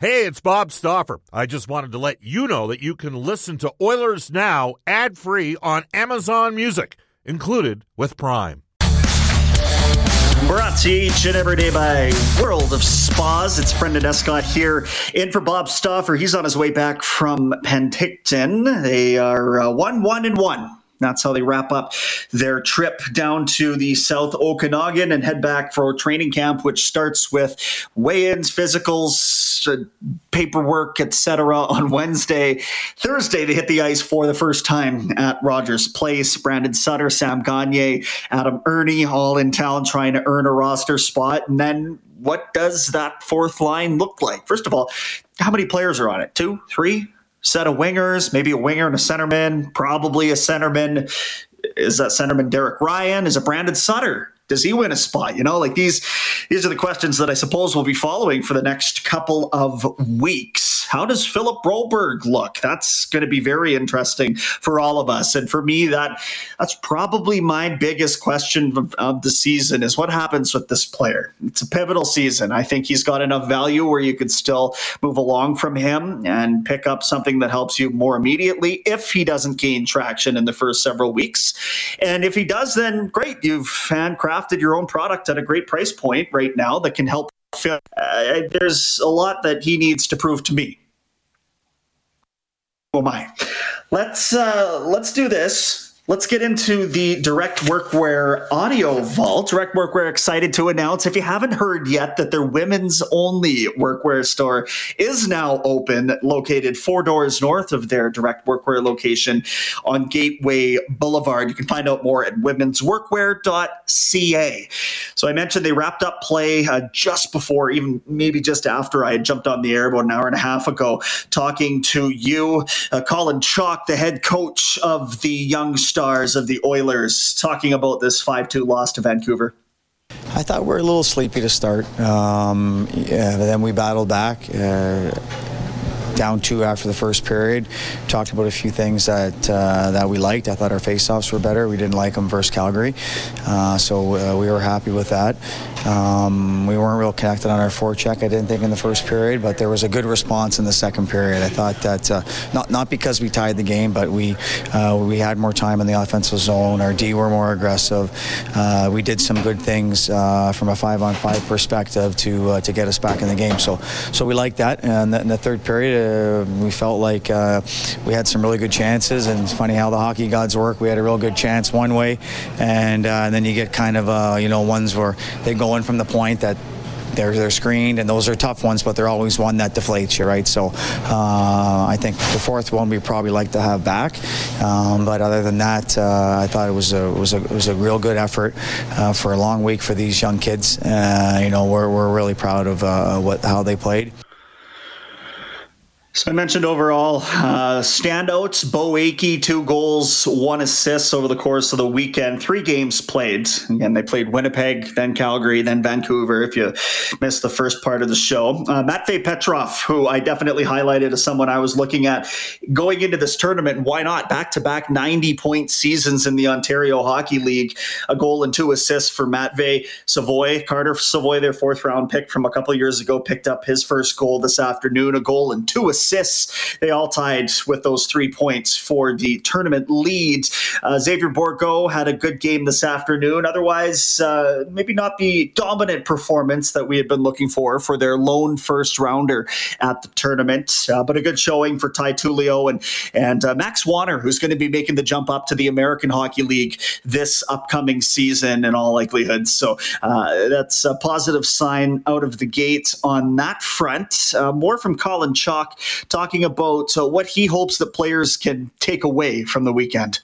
Hey, it's Bob Stauffer. I just wanted to let you know that you can listen to Oilers Now ad free on Amazon Music, included with Prime. Brought to you each and every day by World of Spas. It's Brenden Escott here in for Bob Stauffer. He's on his way back from Penticton. They are uh, 1 1 and 1 that's how they wrap up their trip down to the South Okanagan and head back for training camp, which starts with weigh-ins, physicals, uh, paperwork, etc. on Wednesday. Thursday, they hit the ice for the first time at Rogers Place. Brandon Sutter, Sam Gagner, Adam Erne, all in town trying to earn a roster spot. And then what does that fourth line look like? First of all, how many players are on it? Two, three? Set of wingers, maybe a winger and a centerman, probably a centerman. Is that centerman Derek Ryan? Is it Brandon Sutter? Does he win a spot? You know, like these these are the questions that I suppose we'll be following for the next couple of weeks. How does Philip Broberg look? That's going to be very interesting for all of us. And for me, that that's probably my biggest question of, of the season is what happens with this player. It's a pivotal season. I think he's got enough value where you could still move along from him and pick up something that helps you more immediately if he doesn't gain traction in the first several weeks. And if he does, then great. You've handcrafted your own product at a great price point right now that can help uh, there's a lot that he needs to prove to me. Oh my! Let's uh, let's do this. Let's get into the Direct Workwear audio vault. Direct Workwear excited to announce, if you haven't heard yet, that their women's only workwear store is now open, located four doors north of their Direct Workwear location on Gateway Boulevard. You can find out more at womensworkwear.ca. So I mentioned they wrapped up play uh, just before, even maybe just after I had jumped on the air about an hour and a half ago, talking to you, uh, Colin Chaulk, the head coach of the young stars of the Oilers talking about this 5 2 loss to Vancouver? I thought we were a little sleepy to start. Um, yeah, then we battled back. Uh, down two after the first period. Talked about a few things that uh, that we liked. I thought our faceoffs were better. We didn't like them versus Calgary, uh, so uh, we were happy with that. Um, we weren't real connected on our forecheck. I didn't think in the first period, but there was a good response in the second period. I thought that uh, not not because we tied the game, but we uh, we had more time in the offensive zone. Our D were more aggressive. We did some good things from a five-on-five perspective to to get us back in the game. So so we liked that. And in the third period uh, we felt like uh, we had some really good chances, and it's funny how the hockey gods work. We had a real good chance one way, and, uh, and then you get kind of you know ones where they go in from the point that they're they're screened, and those are tough ones, but they're always one that deflates you, right? So uh, I think the fourth one we probably like to have back, um, but other than that, uh, I thought it was a was a was a real good effort uh, for a long week for these young kids. you know, we're we're really proud of what how they played. So I mentioned overall uh, standouts: Beau Akey, two goals, one assist over the course of the weekend. Three games played. Again, they played Winnipeg, then Calgary, then Vancouver. If you missed the first part of the show, uh, Matvei Petrov, who I definitely highlighted as someone I was looking at going into this tournament. Why not back-to-back ninety-point seasons in the Ontario Hockey League? A goal and two assists for Matvey Savoie, Carter Savoie, their fourth-round pick from a couple years ago, picked up his first goal this afternoon. A goal and two assists assists. They all tied with those three points for the tournament lead. Uh, Xavier Bourgault had a good game this afternoon. Otherwise, uh, maybe not the dominant performance that we had been looking for for their lone first rounder at the tournament, uh, but a good showing for Ty Tullio and and uh, Max Wanner, who's going to be making the jump up to the American Hockey League this upcoming season in all likelihood. So uh, that's a positive sign out of the gate on that front. Uh, more from Colin Chaulk talking about uh, what he hopes that players can take away from the weekend.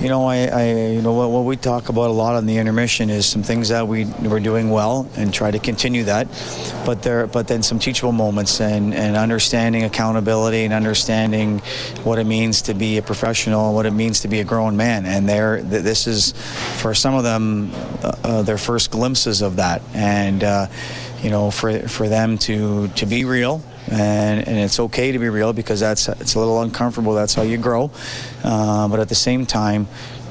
You know, I, I you know what, what, we talk about a lot on the intermission is some things that we we're doing well and try to continue that, but there but then some teachable moments and, and understanding accountability and understanding what it means to be a professional, and what it means to be a grown man, and there this is for some of them uh, uh, their first glimpses of that, and uh, you know for for them to to be real and, and it's okay to be real because that's it's a little uncomfortable. That's how you grow. Uh, but at the same time,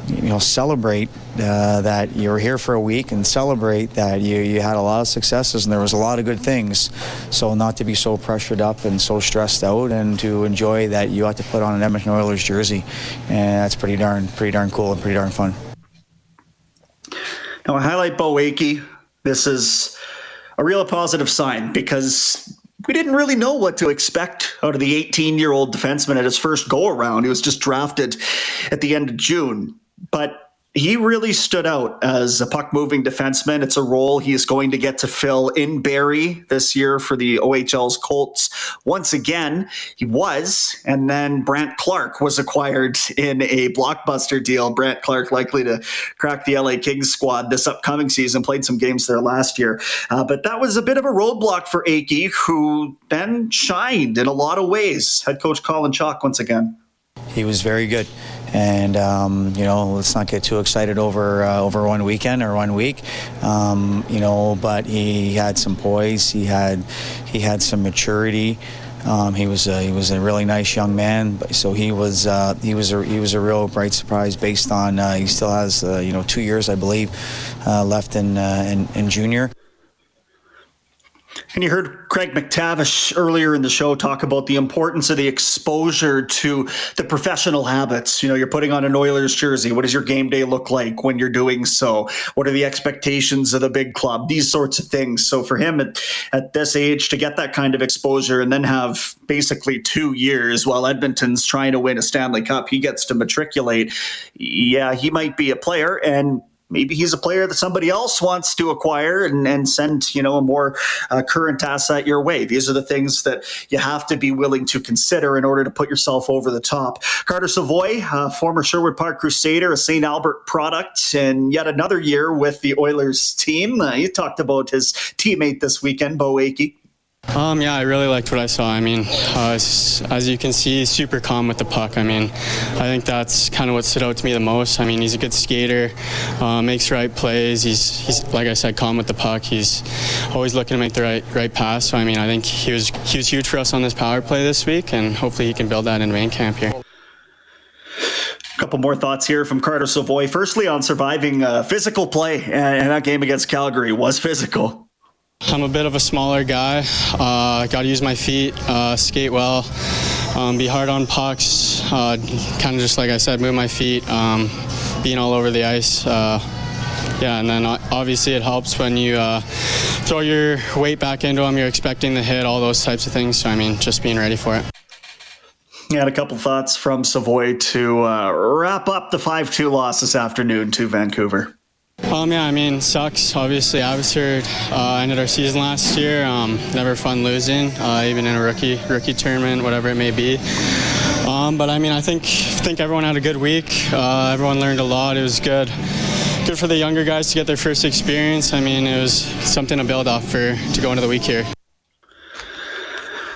you know, celebrate uh, that you were here for a week and celebrate that you, you had a lot of successes and there was a lot of good things. So not to be so pressured up and so stressed out and to enjoy that you had to put on an Edmonton Oilers jersey. And that's pretty darn, pretty darn cool and pretty darn fun. Now, I highlight Beau Akey. This is a real positive sign because we didn't really know what to expect out of the 18 year old defenseman at his first go around. He was just drafted at the end of June. But he really stood out as a puck moving defenseman. It's a role he is going to get to fill in Barrie this year for the OHL's Colts. Once again, he was, and then Brandt Clarke was acquired in a blockbuster deal. Brandt Clarke likely to crack the LA Kings squad this upcoming season, played some games there last year. Uh, but that was a bit of a roadblock for Akey, who then shined in a lot of ways. Head coach Colin Chaulk once again. He was very good and um, you know let's not get too excited over uh, over one weekend or one week. Um, you know but he had some poise. He had he had some maturity. Um, he was a, he was a really nice young man so he was uh, he was a, he was a real bright surprise based on uh, he still has uh, you know two years I believe uh, left in, uh, in in junior and you heard Craig MacTavish earlier in the show talk about the importance of the exposure to the professional habits. You know, you're putting on an Oilers jersey. What does your game day look like when you're doing so? What are the expectations of the big club? These sorts of things. So for him at, at this age to get that kind of exposure and then have basically two years while Edmonton's trying to win a Stanley Cup, he gets to matriculate. Yeah, he might be a player and maybe he's a player that somebody else wants to acquire and, and send you know a more uh, current asset your way. These are the things that you have to be willing to consider in order to put yourself over the top. Carter Savoie uh, former sherwood park crusader a st albert product and yet another year with the oilers team. Uh, he talked about his teammate this weekend beau akey um, yeah, I really liked what I saw. I mean, uh, as you can see, he's super calm with the puck. I mean, I think that's kind of what stood out to me the most. I mean, he's a good skater, uh, makes right plays. He's, he's like I said, calm with the puck. He's always looking to make the right right pass. So I mean, I think he was he was huge for us on this power play this week, and hopefully he can build that in main camp here. A couple more thoughts here from Carter Savoie. Firstly, on surviving uh, physical play, and that game against Calgary was physical. I'm a bit of a smaller guy. Uh, Got to use my feet, uh, skate well, um, be hard on pucks. Uh, kind of just like I said, move my feet, um, being all over the ice. Uh, yeah, and then obviously it helps when you uh, throw your weight back into them. You're expecting the hit, all those types of things. So I mean, just being ready for it. Yeah, and a couple thoughts from Savoie to uh, wrap up the 5 2 loss this afternoon to Vancouver. Um, yeah, I mean, sucks. Obviously, I Abbotsford uh, ended our season last year. Um, never fun losing, uh, even in a rookie rookie tournament, whatever it may be. Um, but I mean, I think think everyone had a good week. Uh, everyone learned a lot. It was good. Good for the younger guys to get their first experience. I mean, it was something to build off for to go into the week here.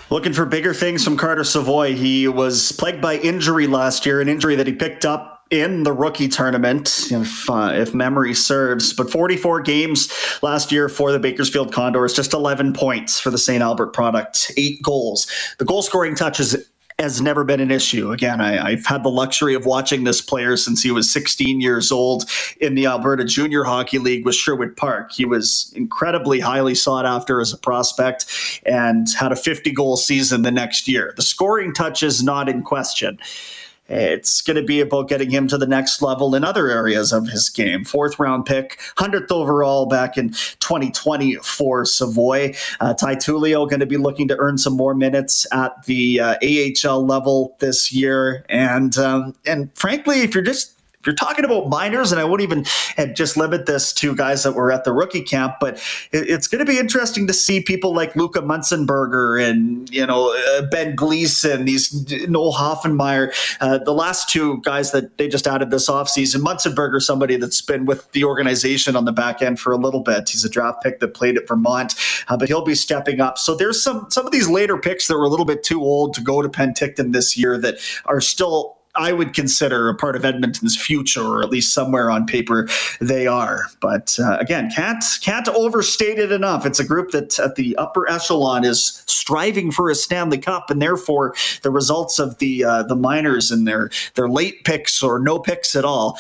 Looking for bigger things from Carter Savoie. He was plagued by injury last year, an injury that he picked up in the rookie tournament, if uh, if memory serves. But 44 games last year for the Bakersfield Condors, just 11 points for the St. Albert product, eight goals. The goal scoring touches has never been an issue. Again, I, have had the luxury of watching this player since he was 16 years old in the Alberta Junior Hockey League with Sherwood Park. He was incredibly highly sought after as a prospect and had a 50 goal season the next year. The scoring touch is not in question. It's going to be about getting him to the next level in other areas of his game. Fourth round pick, 100th overall back in 2020 for Savoie. Uh, Ty Tullio going to be looking to earn some more minutes at the uh, AHL level this year. And, um, and frankly, if you're just if you're talking about minors, and I won't even just limit this to guys that were at the rookie camp, but it, it's going to be interesting to see people like Luca Munzenberger and you know uh, Ben Gleason, these Noel Hoefenmayer, uh, the last two guys that they just added this offseason. Munzenberger, somebody that's been with the organization on the back end for a little bit. He's a draft pick that played at Vermont, uh, but he'll be stepping up. So there's some some of these later picks that were a little bit too old to go to Penticton this year that are still I would consider a part of Edmonton's future, or at least somewhere on paper they are. But uh, again, can't can't overstate it enough. It's a group that at the upper echelon is striving for a Stanley Cup, and therefore the results of the uh, the minors and their their late picks or no picks at all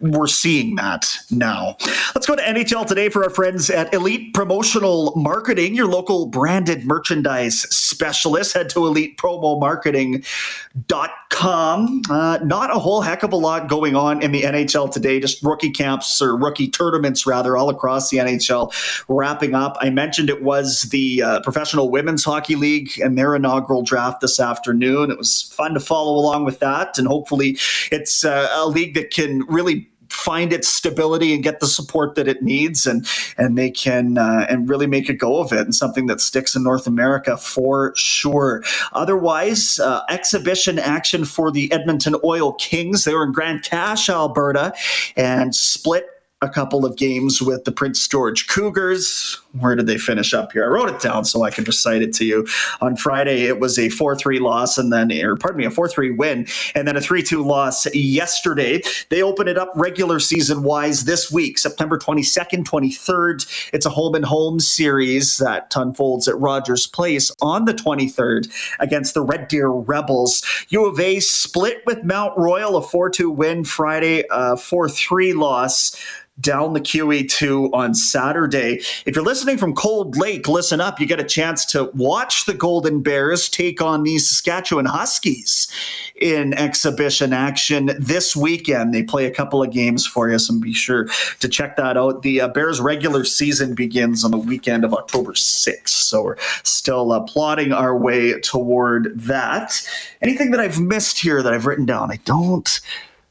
we're seeing that now. Let's go to NHL today for our friends at Elite Promotional Marketing, your local branded merchandise specialist. Head to elitepromomarketing.com. Uh, not a whole heck of a lot going on in the NHL today, just rookie camps or rookie tournaments, rather, all across the NHL wrapping up. I mentioned it was the uh, Professional Women's Hockey League and their inaugural draft this afternoon. It was fun to follow along with that, and hopefully, it's uh, a league that can really find its stability and get the support that it needs, and and they can uh, and really make a go of it, and something that sticks in North America for sure. Otherwise, uh, exhibition action for the Edmonton Oil Kings. They were in Grande Cache, Alberta, and split a couple of games with the Prince George Cougars. Where did they finish up here? I wrote it down so I can recite it to you. On Friday, it was a 4 3 loss, and then, or pardon me, a 4 3 win, and then a 3 2 loss yesterday. They open it up regular season wise this week, September 22nd, 23rd. It's a home and home series that unfolds at Rogers Place on the 23rd against the Red Deer Rebels. U of A split with Mount Royal, a 4 2 win Friday, a 4 3 loss down the QE2 on Saturday. If you're listening from Cold Lake, listen up. You get a chance to watch the Golden Bears take on the Saskatchewan Huskies in exhibition action this weekend. They play a couple of games for you, so be sure to check that out. The uh, Bears regular season begins on the weekend of October 6th, so we're still uh, plotting our way toward that. Anything that I've missed here that I've written down? I don't.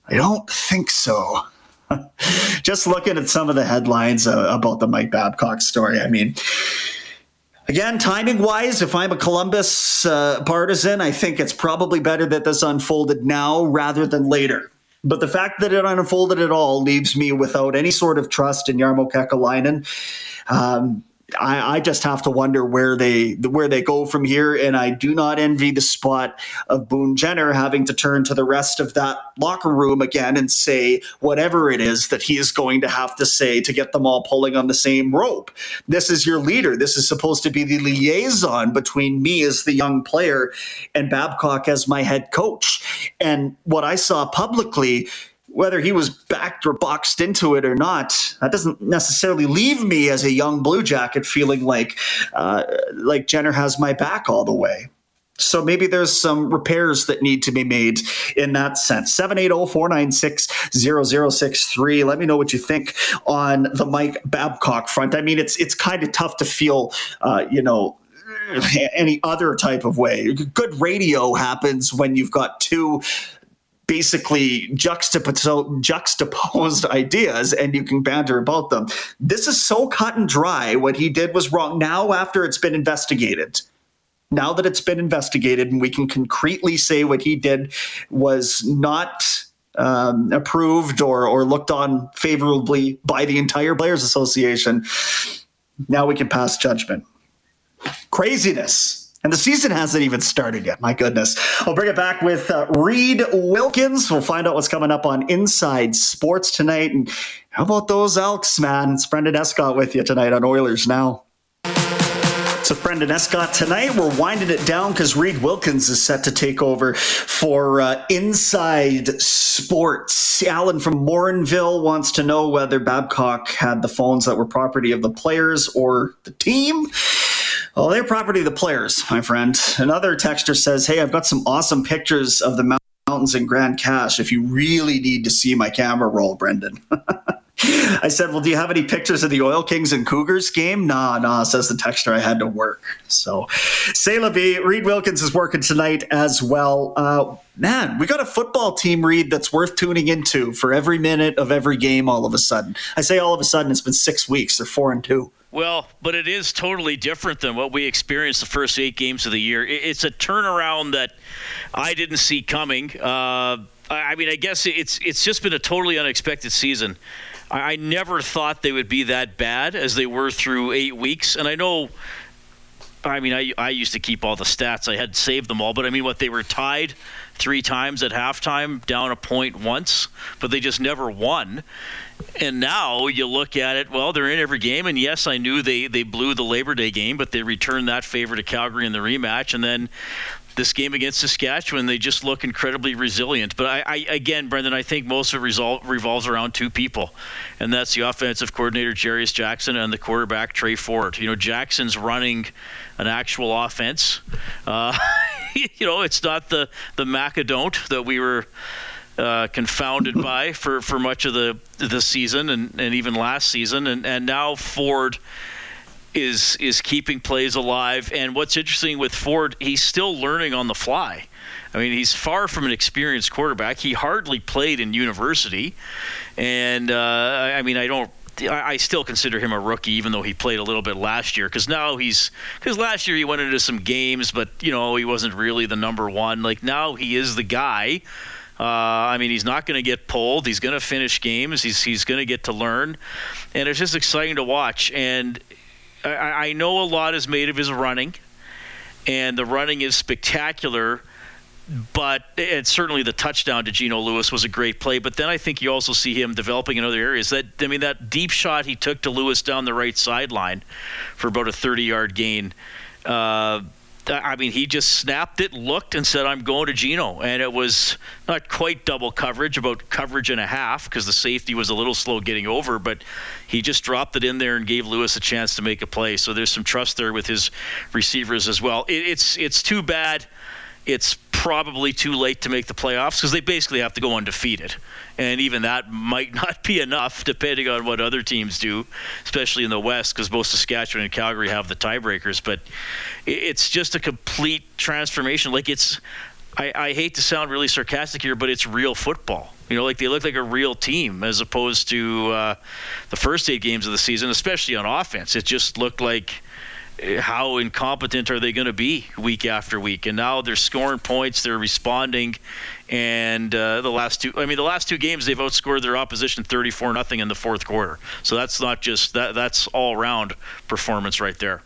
I don't think so. just looking at some of the headlines uh, about the Mike Babcock story, I mean, again, timing wise, if I'm a Columbus uh, partisan, I think it's probably better that this unfolded now rather than later. But the fact that it unfolded at all leaves me without any sort of trust in Jarmo Kekalainen. Um, I, I, just have to wonder where they where they go from here, and I do not envy the spot of Boone Jenner having to turn to the rest of that locker room again and say whatever it is that he is going to have to say to get them all pulling on the same rope. This is your leader. This is supposed to be the liaison between me as the young player and Babcock as my head coach. And what I saw publicly whether he was backed or boxed into it or not, that doesn't necessarily leave me as a young Blue Jacket feeling like uh, like Jenner has my back all the way. So maybe there's some repairs that need to be made in that sense. 780-496-0063. Let me know what you think on the Mike Babcock front. I mean, it's it's kind of tough to feel, uh, you know, any other type of way. Good radio happens when you've got two basically juxtaposed, juxtaposed ideas and you can banter about them. This is so cut and dry. What he did was wrong. Now, after it's been investigated, now that it's been investigated and we can concretely say what he did was not um, approved or, or looked on favorably by the entire Players Association, now we can pass judgment. Craziness. And the season hasn't even started yet. My goodness. I'll bring it back with uh, Reed Wilkins. We'll find out what's coming up on Inside Sports tonight. And how about those Elks, man? It's Brenden Escott with you tonight on Oilers Now. So Brenden Escott tonight. We're winding it down because Reed Wilkins is set to take over for uh, Inside Sports. Alan from Morinville wants to know whether Babcock had the phones that were property of the players or the team. Well, they're property of the players, my friend. Another texter says, Hey, I've got some awesome pictures of the mountains in Grande Cache if you really need to see my camera roll, Brendan. I said, Well, do you have any pictures of the Oil Kings and Cougars game? Nah, nah, says the texter. I had to work. So, say la vie. Reed Wilkins is working tonight as well. Uh, man, we got a football team, Reed, that's worth tuning into for every minute of every game all of a sudden. I say all of a sudden, it's been six weeks. They're four and two. Well, but it is totally different than what we experienced the first eight games of the year. It's a turnaround that I didn't see coming. Uh, I mean, I guess it's it's just been a totally unexpected season. I, I never thought they would be that bad as they were through eight weeks, and I know I mean, I, I used to keep all the stats. I had saved them all, but I mean, what they were tied three times at halftime, down a point once, but they just never won. And now you look at it, well, they're in every game. And yes, I knew they, they blew the Labor Day game, but they returned that favor to Calgary in the rematch. And then this game against Saskatchewan, they just look incredibly resilient. But I, I again, Brendan, I think most of it resol- revolves around two people, and that's the offensive coordinator Jarious Jackson and the quarterback Tre Ford. You know, Jackson's running an actual offense. Uh, you know, it's not the the macadont that we were. Uh, confounded by for, for much of the the season and, and even last season and, and now Ford is is keeping plays alive. And what's interesting with Ford, he's still learning on the fly. I mean, he's far from an experienced quarterback. He hardly played in university, and uh, I mean, I don't. I still consider him a rookie, even though he played a little bit last year. Because now he's because last year he went into some games, but you know he wasn't really the number one. Like now he is the guy. Uh, I mean, he's not going to get pulled. He's going to finish games. He's he's going to get to learn, and it's just exciting to watch. And I, I know a lot is made of his running, and the running is spectacular but and certainly the touchdown to Geno Lewis was a great play. But then I think you also see him developing in other areas. That I mean, that deep shot he took to Lewis down the right sideline for about a 30-yard gain. Uh, I mean, he just snapped it, looked, and said, "I'm going to Geno," and it was not quite double coverage, about coverage and a half, because the safety was a little slow getting over. But he just dropped it in there and gave Lewis a chance to make a play. So there's some trust there with his receivers as well. It, it's it's too bad it's probably too late to make the playoffs because they basically have to go undefeated. And even that might not be enough depending on what other teams do, especially in the West because both Saskatchewan and Calgary have the tiebreakers. But it's just a complete transformation. Like it's, I, I hate to sound really sarcastic here, but it's real football. You know, like they look like a real team as opposed to uh, the first eight games of the season, especially on offense. It just looked like how incompetent are they going to be week after week? And now they're scoring points, they're responding, and uh, the last two, I mean, the last two games they've outscored their opposition 34 nothing in the fourth quarter. So that's not just that; that's all round performance right there.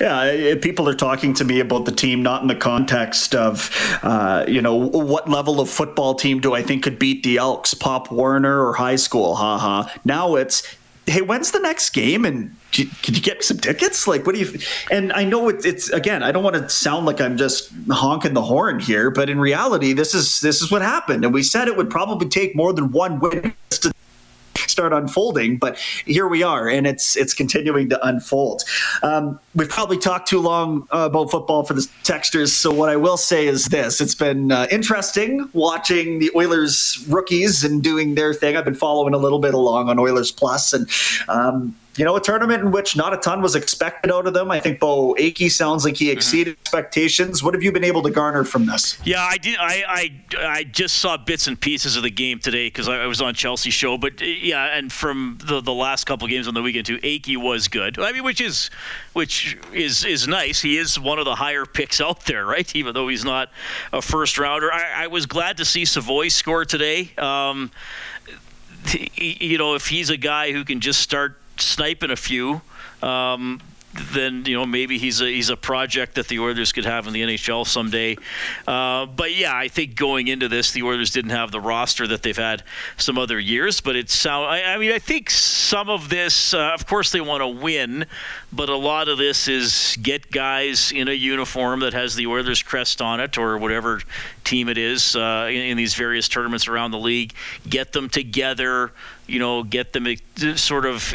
Yeah, people are talking to me about the team not in the context of, uh, you know, what level of football team do I think could beat the Elks, Pop Warner or high school? Haha. Ha. Now it's, hey, when's the next game? And can you get me some tickets? Like, what do you? And I know it, it's again. I don't want to sound like I'm just honking the horn here, but in reality, this is this is what happened. And we said it would probably take more than one witness to start unfolding, but here we are, and it's it's continuing to unfold. Um, we've probably talked too long uh, about football for the texters, so what I will say is this: it's been uh, interesting watching the Oilers rookies and doing their thing. I've been following a little bit along on Oilers Plus, and um, you know, a tournament in which not a ton was expected out of them. I think Beau Akey sounds like he mm-hmm. exceeded mm-hmm. expectations. What have you been able to garner from this? Yeah, I did. I I, I just saw bits and pieces of the game today because I, I, was on Chelsea show. But uh, yeah, and from the, the last couple games on the weekend too, Akey was good. I mean, which is which is is nice. He is one of the higher picks out there, right? Even though he's not a first rounder. I, I was glad to see Savoie score today. Um, you know, if he's a guy who can just start sniping a few, um, then you know maybe he's a he's a project that the Oilers could have in the NHL someday. Uh, but yeah, I think going into this, the Oilers didn't have the roster that they've had some other years. But it's sound. I, I mean, I think some of this, uh, of course, they want to win, but a lot of this is get guys in a uniform that has the Oilers crest on it or whatever team it is uh, in, in these various tournaments around the league. Get them together you know, get them sort of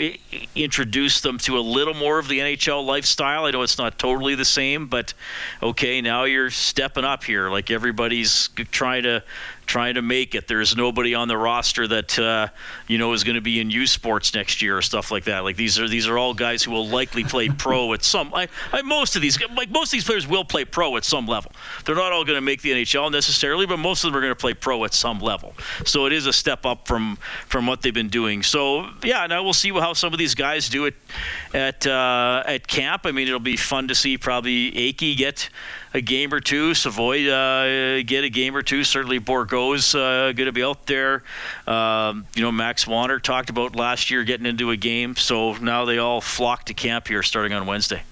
introduce them to a little more of the NHL lifestyle. I know it's not totally the same, but okay, now you're stepping up here. Like everybody's trying to trying to make it. There's nobody on the roster that uh, you know is going to be in U Sports next year or stuff like that. Like these are these are all guys who will likely play pro at some. I, I, most of these like most of these players will play pro at some level. They're not all going to make the NHL necessarily, but most of them are going to play pro at some level. So it is a step up from from what they've been doing. So yeah, now we'll see how some of these guys do it at uh, at camp. I mean, it'll be fun to see probably Akey get a game or two. Savoie uh, get a game or two. Certainly Bourgault's uh, going to be out there. Um, you know, Max Wanner talked about last year getting into a game. So now they all flock to camp here starting on Wednesday.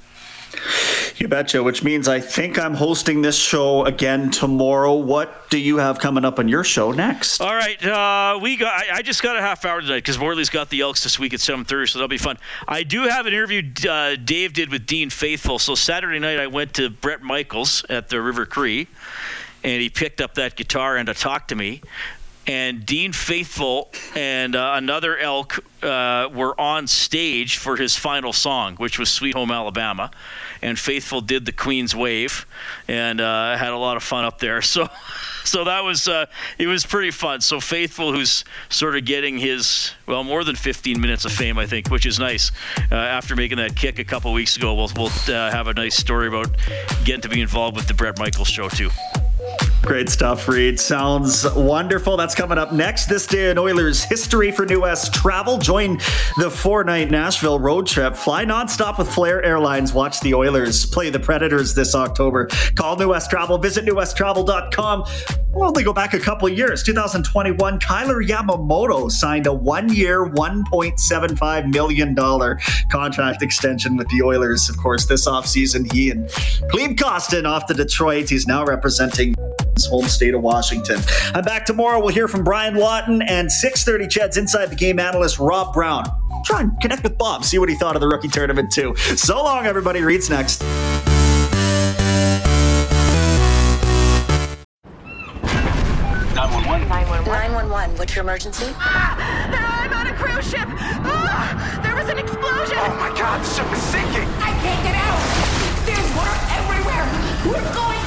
You betcha, which means I think I'm hosting this show again tomorrow. What do you have coming up on your show next? All right, uh, we got. I, I, just got a half hour tonight because Morley's got the Elks this week at 7:30, so that'll be fun. I do have an interview uh, Dave did with Dean Faithfull. So Saturday night I went to Bret Michaels at the River Cree, and he picked up that guitar and to talk to me and Dean Faithfull and uh, another elk uh, were on stage for his final song, which was "Sweet Home Alabama," and Faithfull did the Queen's Wave, and uh, had a lot of fun up there. So, so that was uh, it was pretty fun. So Faithfull, who's sort of getting his well more than 15 minutes of fame, I think, which is nice. Uh, after making that kick a couple weeks ago, we'll we'll uh, have a nice story about getting to be involved with the Bret Michaels show too. Great stuff, Reed. Sounds wonderful. That's coming up next. This day in Oilers history for New West Travel. Join the four night Nashville road trip. Fly nonstop with Flair Airlines. Watch the Oilers play the Predators this October. Call New West Travel. Visit newwesttravel.com. We'll only go back a couple years. 2021, Kailer Yamamoto signed a one year, $1.75 million contract extension with the Oilers. Of course, this offseason, he and Klim Kostin off to Detroit. He's now representing home state of Washington. I'm back tomorrow. We'll hear from Brian Lawton and 6:30 CHED's Inside the Game analyst Rob Brown. Try and connect with Bob, see what he thought of the rookie tournament too. So long, everybody. Reads next. 911. What's your emergency? Ah, I'm on a cruise ship. Ah, there was an explosion. Oh my God, the ship is sinking. I can't get out. There's water everywhere. We're going